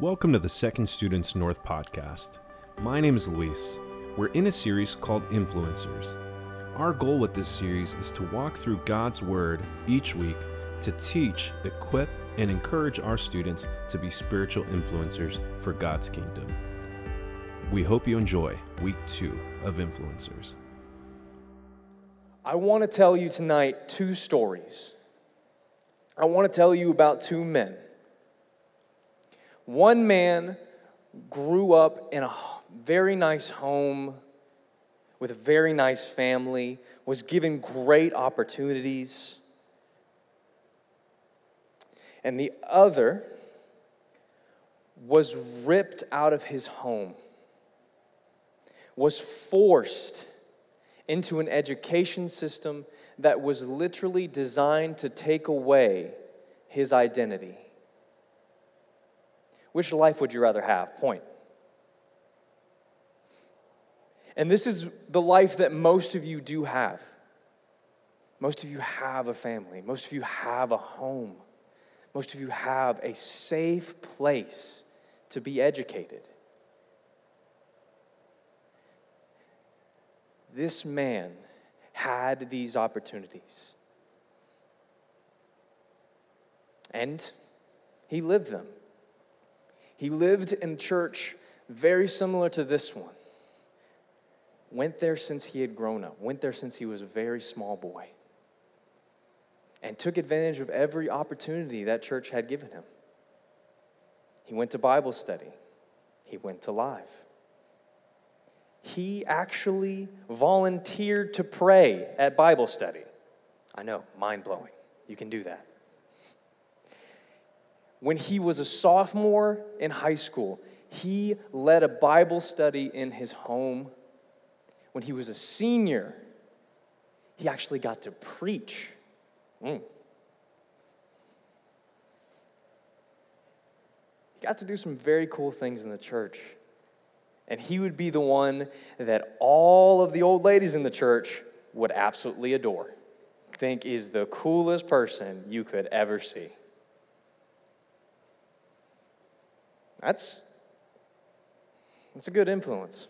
Welcome to the Second Students North podcast. My name is Luis. We're in a series called Influencers. Our goal with this series is to walk through God's Word each week to teach, equip, and encourage our students to be spiritual influencers for God's kingdom. We hope you enjoy week two of Influencers. I want to tell you tonight two stories. I want to tell you about two men. One man grew up in a very nice home with a very nice family, was given great opportunities. And the other was ripped out of his home, was forced into an education system that was literally designed to take away his identity. Which life would you rather have? Point. And this is the life that most of you do have. Most of you have a family. Most of you have a home. Most of you have a safe place to be educated. This man had these opportunities. And he lived them. He lived in church very similar to this one. Went there since he had grown up, went there since he was a very small boy, and took advantage of every opportunity that church had given him. He went to Bible study, he went to live. He actually volunteered to pray at Bible study. I know, mind blowing. You can do that. When he was a sophomore in high school, he led a Bible study in his home when he was a senior, he actually got to preach. Mm. He got to do some very cool things in the church. And he would be the one that all of the old ladies in the church would absolutely adore. Think is the coolest person you could ever see. That's, that's a good influence.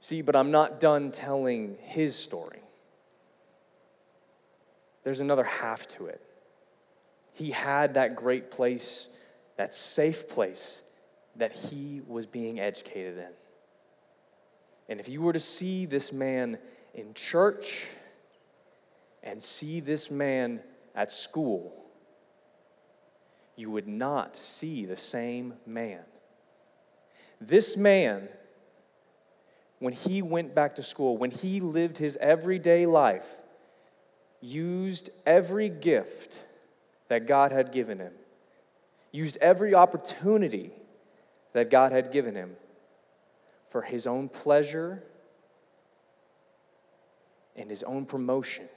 See, but I'm not done telling his story. There's another half to it. He had that great place, that safe place that he was being educated in. And if you were to see this man in church and see this man at school, you would not see the same man. This man when he went back to school, when he lived his everyday life, used every gift that God had given him, used every opportunity that God had given him for his own pleasure and his own promotion.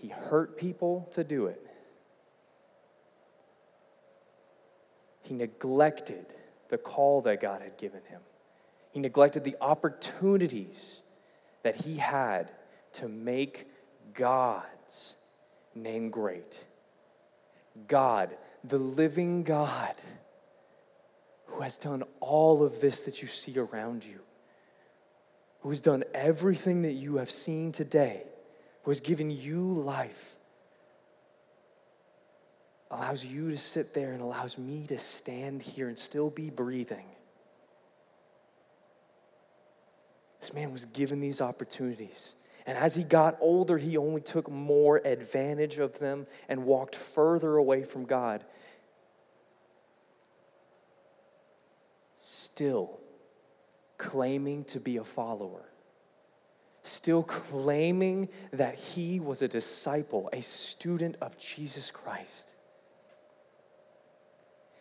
He hurt people to do it. He neglected the call that God had given him. He neglected the opportunities that he had to make God's name great. God, the living God, who has done all of this that you see around you, who has done everything that you have seen today, who has given you life allows you to sit there and allows me to stand here and still be breathing. This man was given these opportunities. And as he got older, he only took more advantage of them and walked further away from God. Still claiming to be a follower, still claiming that he was a disciple, a student of Jesus Christ.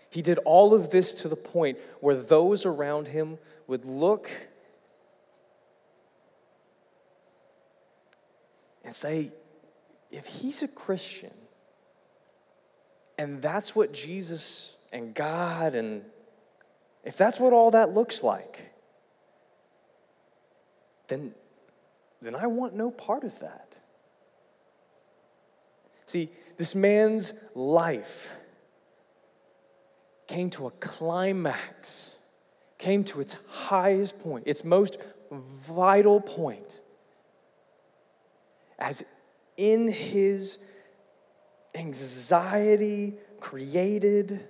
He did all of this to the point where those around him would look and say, if he's a Christian, and that's what Jesus and God and if that's what all that looks like, then, then I want no part of that. See, this man's life came to a climax, came to its highest point, its most vital point, as in his anxiety created,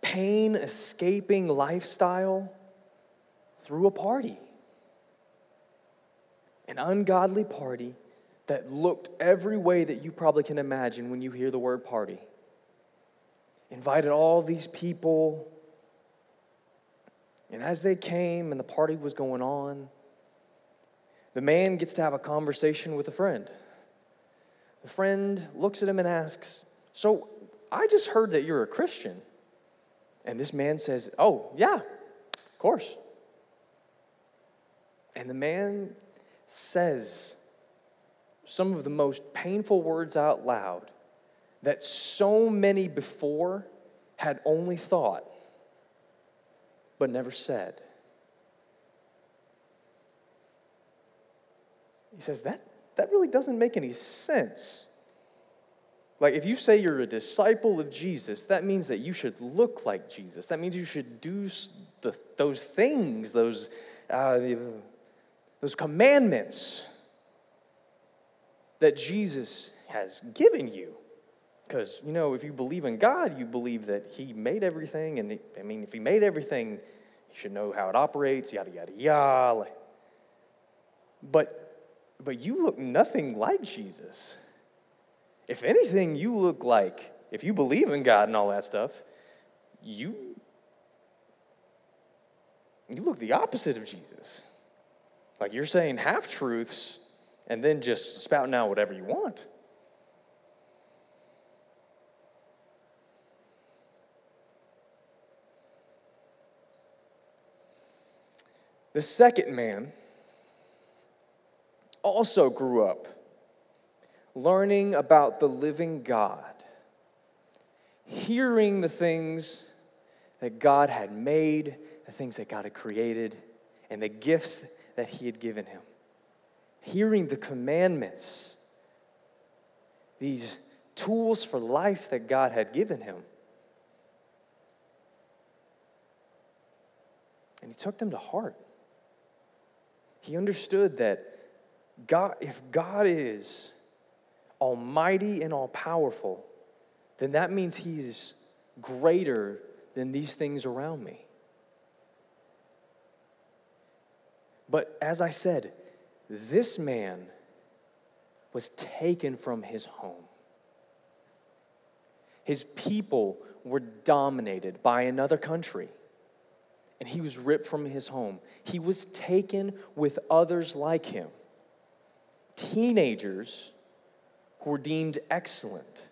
pain escaping lifestyle through a party. An ungodly party that looked every way that you probably can imagine when you hear the word party. Invited all these people, and as they came and the party was going on, the man gets to have a conversation with a friend. The friend looks at him and asks, So, I just heard that you're a Christian. And this man says, Oh, yeah, of course. And the man says some of the most painful words out loud that so many before had only thought but never said. He says, That, that really doesn't make any sense. Like, if you say you're a disciple of Jesus, that means that you should look like Jesus. That means you should do the, those things, those, uh, those commandments that Jesus has given you. Because, you know, if you believe in God, you believe that He made everything. And, I mean, if He made everything, you should know how it operates, yada, yada, yada. But, but you look nothing like Jesus. If anything, you look like, if you believe in God and all that stuff, you, you look the opposite of Jesus. Like you're saying half truths and then just spouting out whatever you want. The second man also grew up learning about the living God, hearing the things that God had made, the things that God had created, and the gifts that He had given him, hearing the commandments, these tools for life that God had given him. And he took them to heart. He understood that God, if God is almighty and all powerful, then that means he's greater than these things around me. But as I said, this man was taken from his home. His people were dominated by another country, and he was ripped from his home. He was taken with others like him, teenagers who were deemed excellent.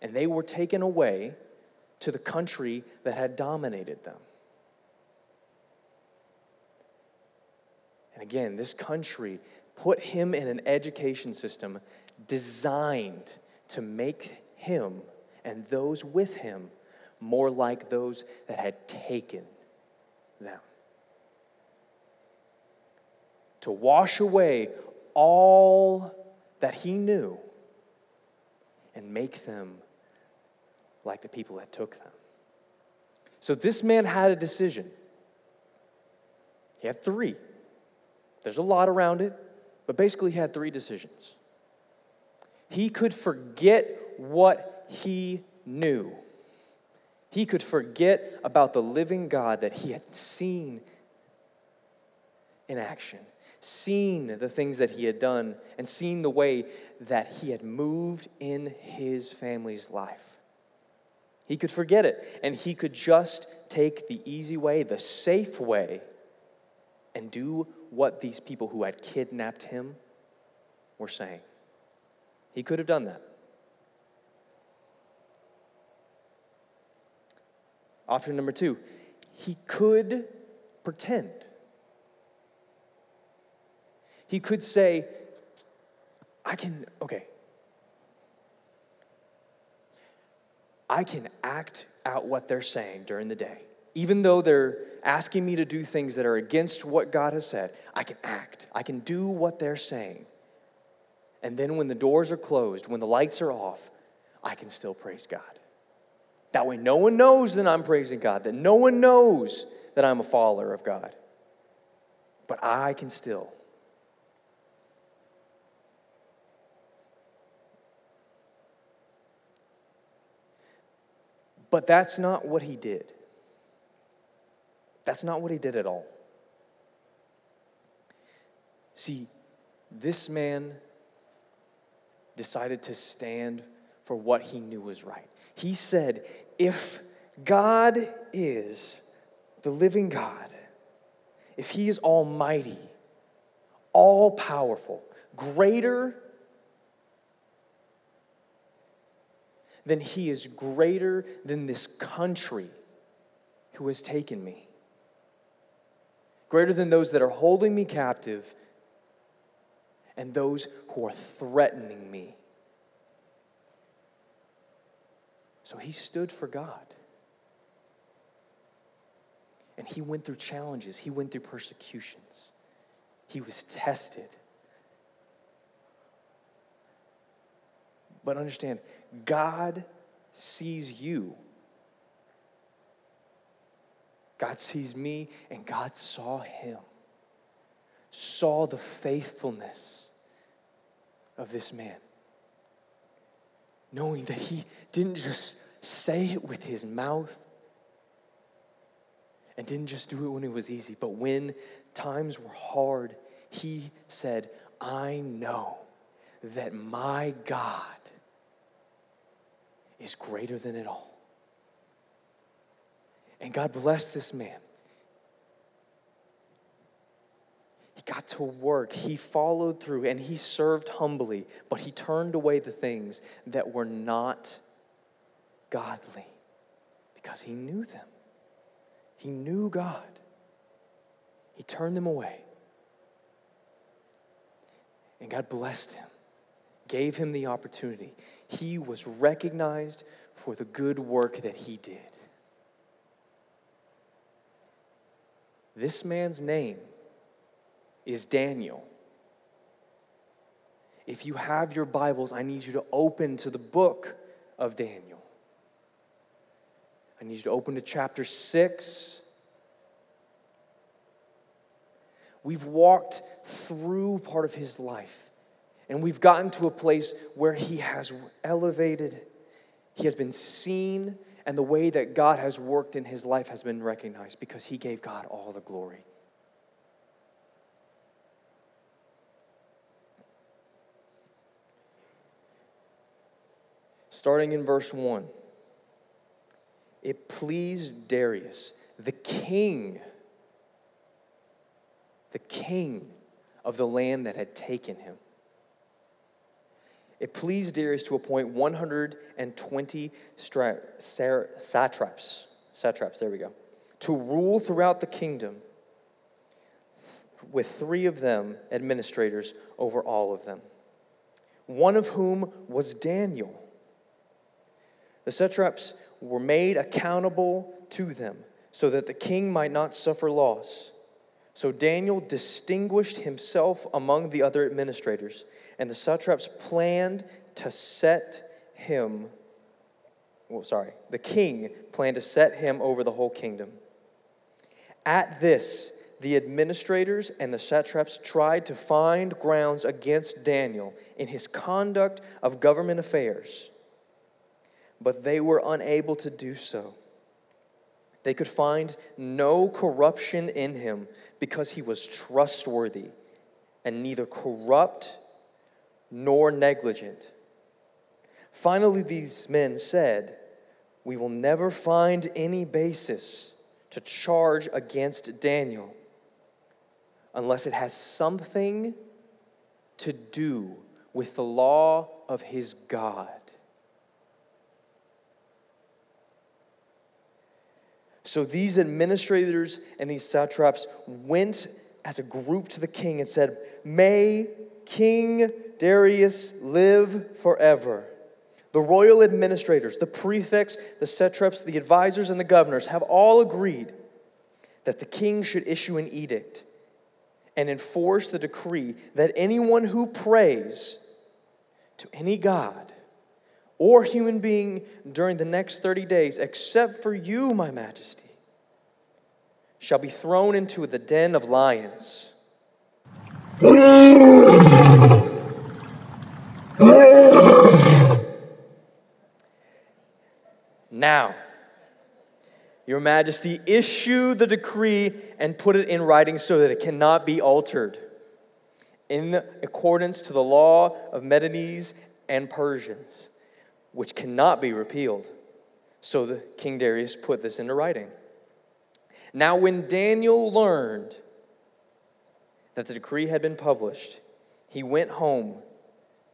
And they were taken away to the country that had dominated them. And again, this country put him in an education system designed to make him and those with him more like those that had taken them. To wash away all that he knew and make them like the people that took them. So this man had a decision. He had three. There's a lot around it, but basically, he had three decisions. He could forget what he knew. He could forget about the living God that he had seen in action seen the things that he had done, and seen the way that he had moved in his family's life. He could forget it, and he could just take the easy way, the safe way, and do what these people who had kidnapped him were saying. He could have done that. Option number two, he could pretend. He could say, I can, okay, I can act out what they're saying during the day. Even though they're asking me to do things that are against what God has said, I can act. I can do what they're saying. And then when the doors are closed, when the lights are off, I can still praise God. That way, no one knows that I'm praising God, that no one knows that I'm a follower of God. But I can still. But that's not what he did. That's not what he did at all. See, this man decided to stand for what he knew was right. He said, If God is the living God, if he is almighty, all powerful, greater then he is greater than this country who has taken me. Greater than those that are holding me captive and those who are threatening me. So he stood for God. And he went through challenges, he went through persecutions, he was tested. But understand, God sees you. God sees me, and God saw him, saw the faithfulness of this man, knowing that he didn't just say it with his mouth and didn't just do it when it was easy, but when times were hard, he said, I know that my God is greater than it all. And God blessed this man. He got to work. He followed through and he served humbly, but he turned away the things that were not godly because he knew them. He knew God. He turned them away. And God blessed him gave him the opportunity. He was recognized for the good work that he did. This man's name is Daniel. If you have your Bibles, I need you to open to the book of Daniel. I need you to open to chapter 6. We've walked through part of his life. And we've gotten to a place where he has elevated, he has been seen, and the way that God has worked in his life has been recognized because he gave God all the glory. Starting in verse 1, it pleased Darius, the king, the king of the land that had taken him it pleased Darius to appoint 120 stra- satraps, satraps, there we go, to rule throughout the kingdom, with three of them administrators over all of them, one of whom was Daniel. The satraps were made accountable to them so that the king might not suffer loss. So Daniel distinguished himself among the other administrators and the satraps planned to set him, well, sorry, the king planned to set him over the whole kingdom. At this, the administrators and the satraps tried to find grounds against Daniel in his conduct of government affairs, but they were unable to do so. They could find no corruption in him because he was trustworthy and neither corrupt nor negligent. Finally, these men said, We will never find any basis to charge against Daniel unless it has something to do with the law of his God. So these administrators and these satraps went as a group to the king and said, May King Darius live forever. The royal administrators, the prefects, the satraps, the advisors, and the governors have all agreed that the king should issue an edict and enforce the decree that anyone who prays to any God or human being during the next 30 days, except for you, my majesty, shall be thrown into the den of lions. Now, your Majesty, issue the decree and put it in writing so that it cannot be altered, in accordance to the law of Medes and Persians, which cannot be repealed. So the King Darius put this into writing. Now, when Daniel learned that the decree had been published, he went home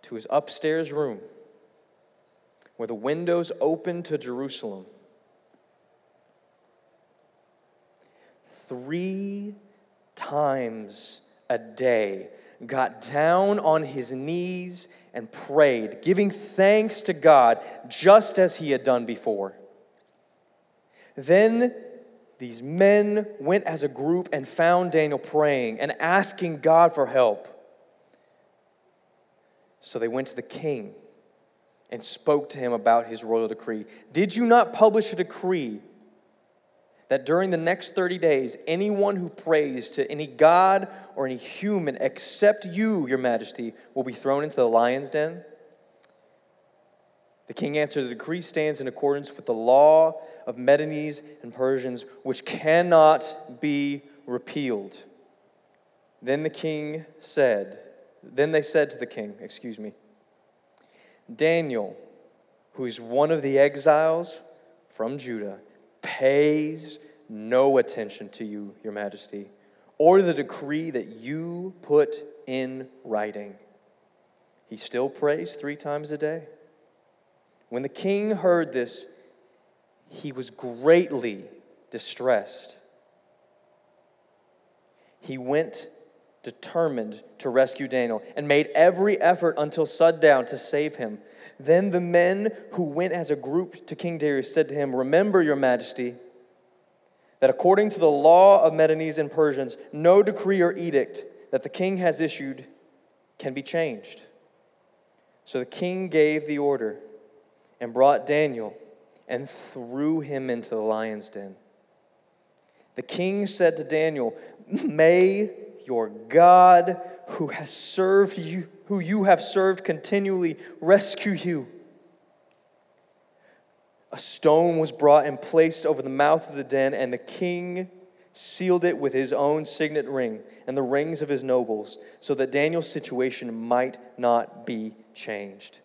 to his upstairs room where the windows opened to Jerusalem. Three times a day, got down on his knees and prayed, giving thanks to God just as he had done before. Then these men went as a group and found Daniel praying and asking God for help. So they went to the king and spoke to him about his royal decree. Did you not publish a decree that during the next 30 days, anyone who prays to any god or any human except you, your majesty, will be thrown into the lion's den? The king answered, The decree stands in accordance with the law of Medes and Persians, which cannot be repealed. Then the king said, Then they said to the king, excuse me, Daniel, who is one of the exiles from Judah, pays no attention to you, your majesty, or the decree that you put in writing. He still prays three times a day. When the king heard this, he was greatly distressed. He went determined to rescue Daniel and made every effort until sundown to save him. Then the men who went as a group to King Darius said to him, Remember, your majesty, that according to the law of Medes and Persians, no decree or edict that the king has issued can be changed. So the king gave the order and brought Daniel and threw him into the lion's den. The king said to Daniel, May your God, who has served you, who you have served continually, rescue you. A stone was brought and placed over the mouth of the den, and the king sealed it with his own signet ring and the rings of his nobles, so that Daniel's situation might not be changed.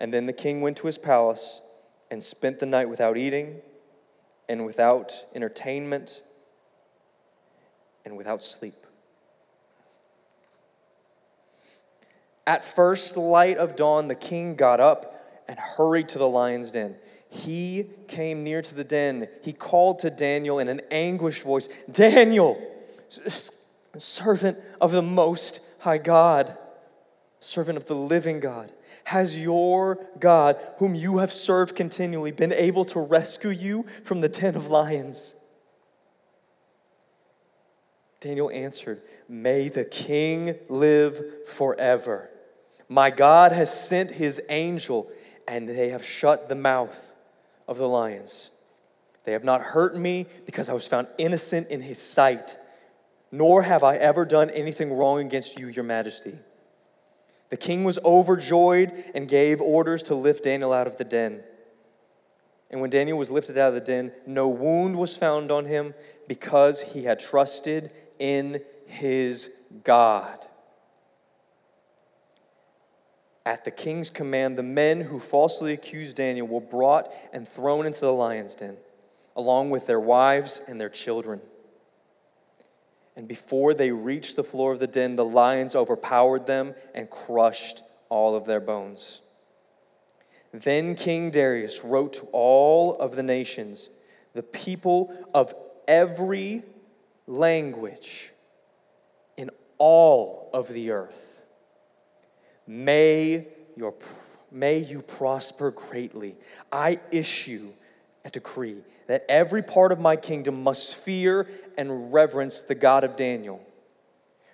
And then the king went to his palace and spent the night without eating and without entertainment and without sleep. At first light of dawn, the king got up and hurried to the lion's den. He came near to the den. He called to Daniel in an anguished voice Daniel, servant of the Most High God, servant of the living God, has your God, whom you have served continually, been able to rescue you from the den of lions? Daniel answered, May the king live forever. My God has sent his angel, and they have shut the mouth of the lions. They have not hurt me because I was found innocent in his sight, nor have I ever done anything wrong against you, your majesty. The king was overjoyed and gave orders to lift Daniel out of the den. And when Daniel was lifted out of the den, no wound was found on him because he had trusted in his God. At the king's command, the men who falsely accused Daniel were brought and thrown into the lion's den, along with their wives and their children. And before they reached the floor of the den, the lions overpowered them and crushed all of their bones. Then King Darius wrote to all of the nations, the people of every language in all of the earth May, your, may you prosper greatly. I issue a decree that every part of my kingdom must fear and reverence the God of Daniel.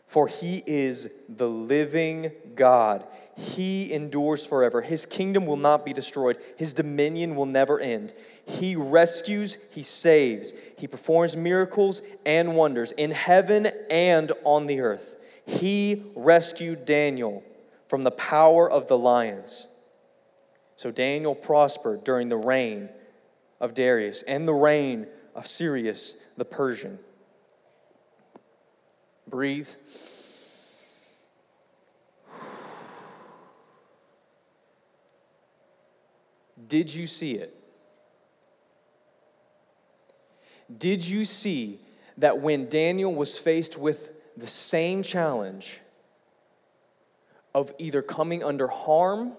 For he is the living God. He endures forever. His kingdom will not be destroyed, his dominion will never end. He rescues, he saves, he performs miracles and wonders in heaven and on the earth. He rescued Daniel from the power of the lions. So Daniel prospered during the reign of Darius and the reign of Cyrus the Persian. Breathe. Did you see it? Did you see that when Daniel was faced with the same challenge of either coming under harm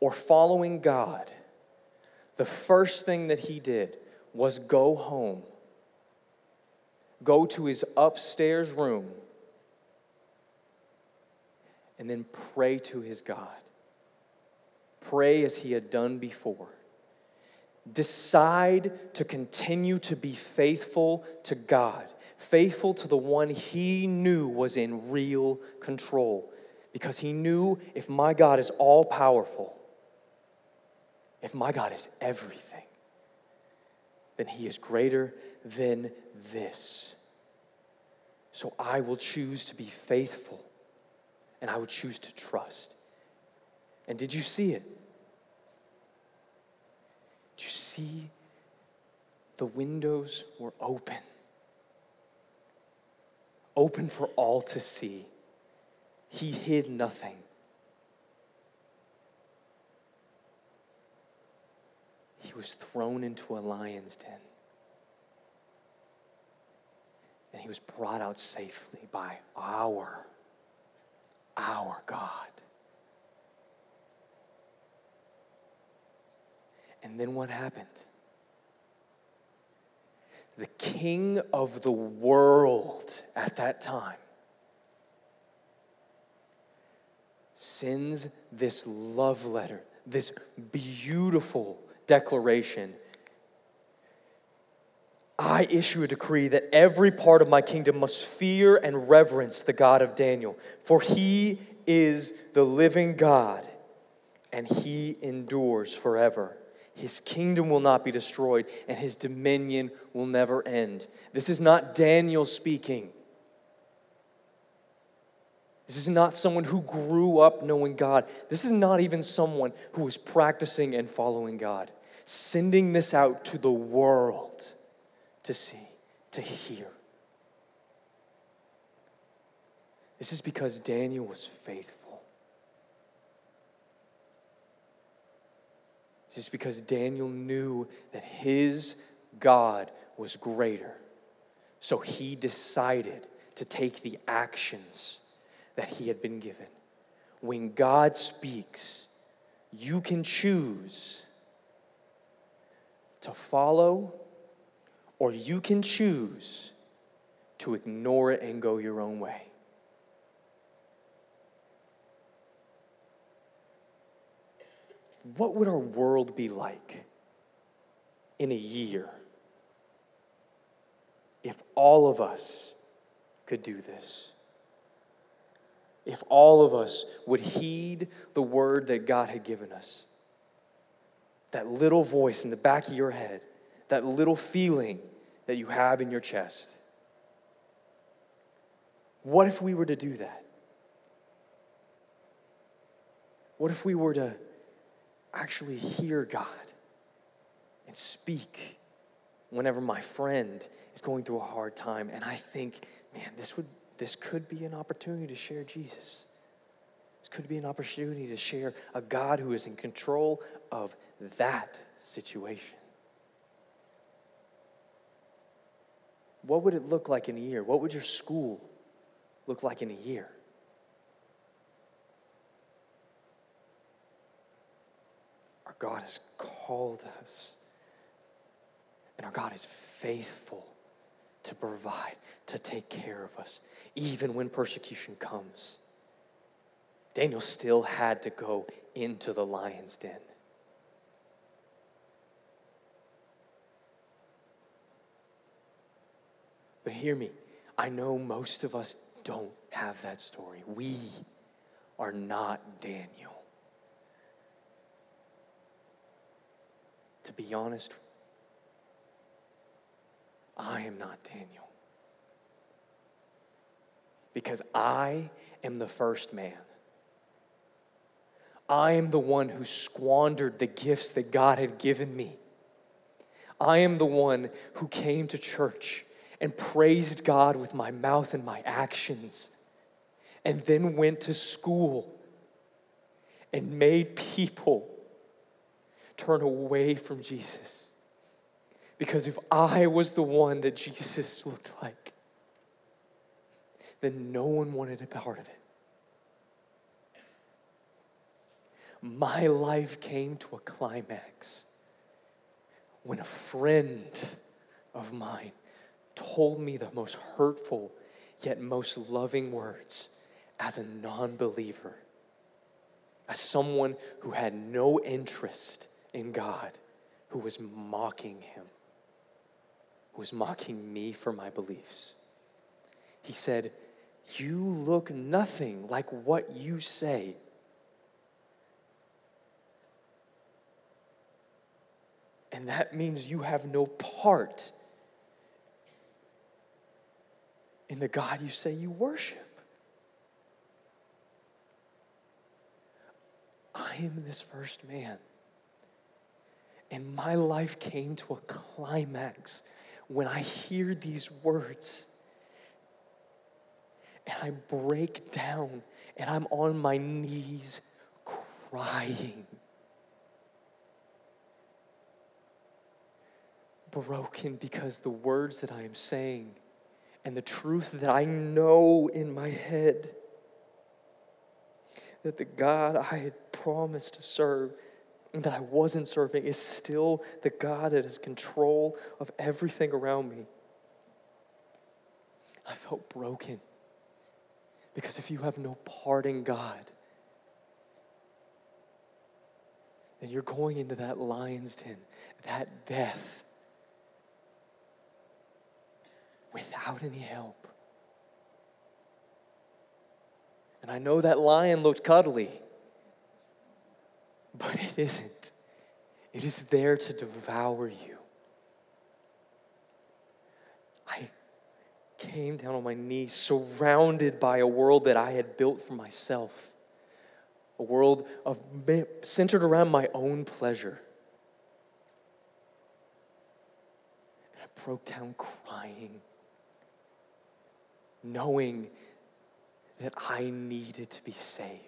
or following God, the first thing that he did was go home, go to his upstairs room, and then pray to his God. Pray as he had done before. Decide to continue to be faithful to God, faithful to the one he knew was in real control, because he knew if my God is all powerful, if my God is everything, then he is greater than this. So I will choose to be faithful and I will choose to trust. And did you see it? Did you see the windows were open? Open for all to see. He hid nothing. He was thrown into a lion's den. And he was brought out safely by our, our God. And then what happened? The king of the world at that time sends this love letter, this beautiful declaration. I issue a decree that every part of my kingdom must fear and reverence the God of Daniel, for he is the living God and he endures forever. His kingdom will not be destroyed, and his dominion will never end. This is not Daniel speaking. This is not someone who grew up knowing God. This is not even someone who is practicing and following God. Sending this out to the world to see, to hear. This is because Daniel was faithful. This is because Daniel knew that his God was greater. So he decided to take the actions that he had been given. When God speaks, you can choose to follow, or you can choose to ignore it and go your own way. what would our world be like in a year if all of us could do this? If all of us would heed the word that God had given us, that little voice in the back of your head, that little feeling that you have in your chest. What if we were to do that? What if we were to actually hear God and speak whenever my friend is going through a hard time and I think, man, this would this could be an opportunity to share Jesus. This could be an opportunity to share a God who is in control of that situation. What would it look like in a year? What would your school look like in a year? Our God has called us. And our God is faithful to provide, to take care of us, even when persecution comes. Daniel still had to go into the lion's den. But hear me, I know most of us don't have that story. We are not Daniel. To be honest, I am not Daniel. Because I am the first man. I am the one who squandered the gifts that God had given me. I am the one who came to church and praised God with my mouth and my actions, and then went to school and made people turn away from Jesus. Because if I was the one that Jesus looked like, then no one wanted a part of it. My life came to a climax when a friend of mine told me the most hurtful yet most loving words as a non believer, as someone who had no interest in God, who was mocking him, who was mocking me for my beliefs. He said, You look nothing like what you say. And that means you have no part in the God you say you worship. I am this first man. And my life came to a climax when I hear these words. And I break down and I'm on my knees crying. Broken because the words that I am saying and the truth that I know in my head that the God I had promised to serve and that I wasn't serving is still the God that has control of everything around me. I felt broken because if you have no part in God, then you're going into that lion's den, that death without any help. And I know that lion looked cuddly, but it isn't. It is there to devour you. I came down on my knees, surrounded by a world that I had built for myself, a world of, centered around my own pleasure. And I broke down crying knowing that I needed to be saved.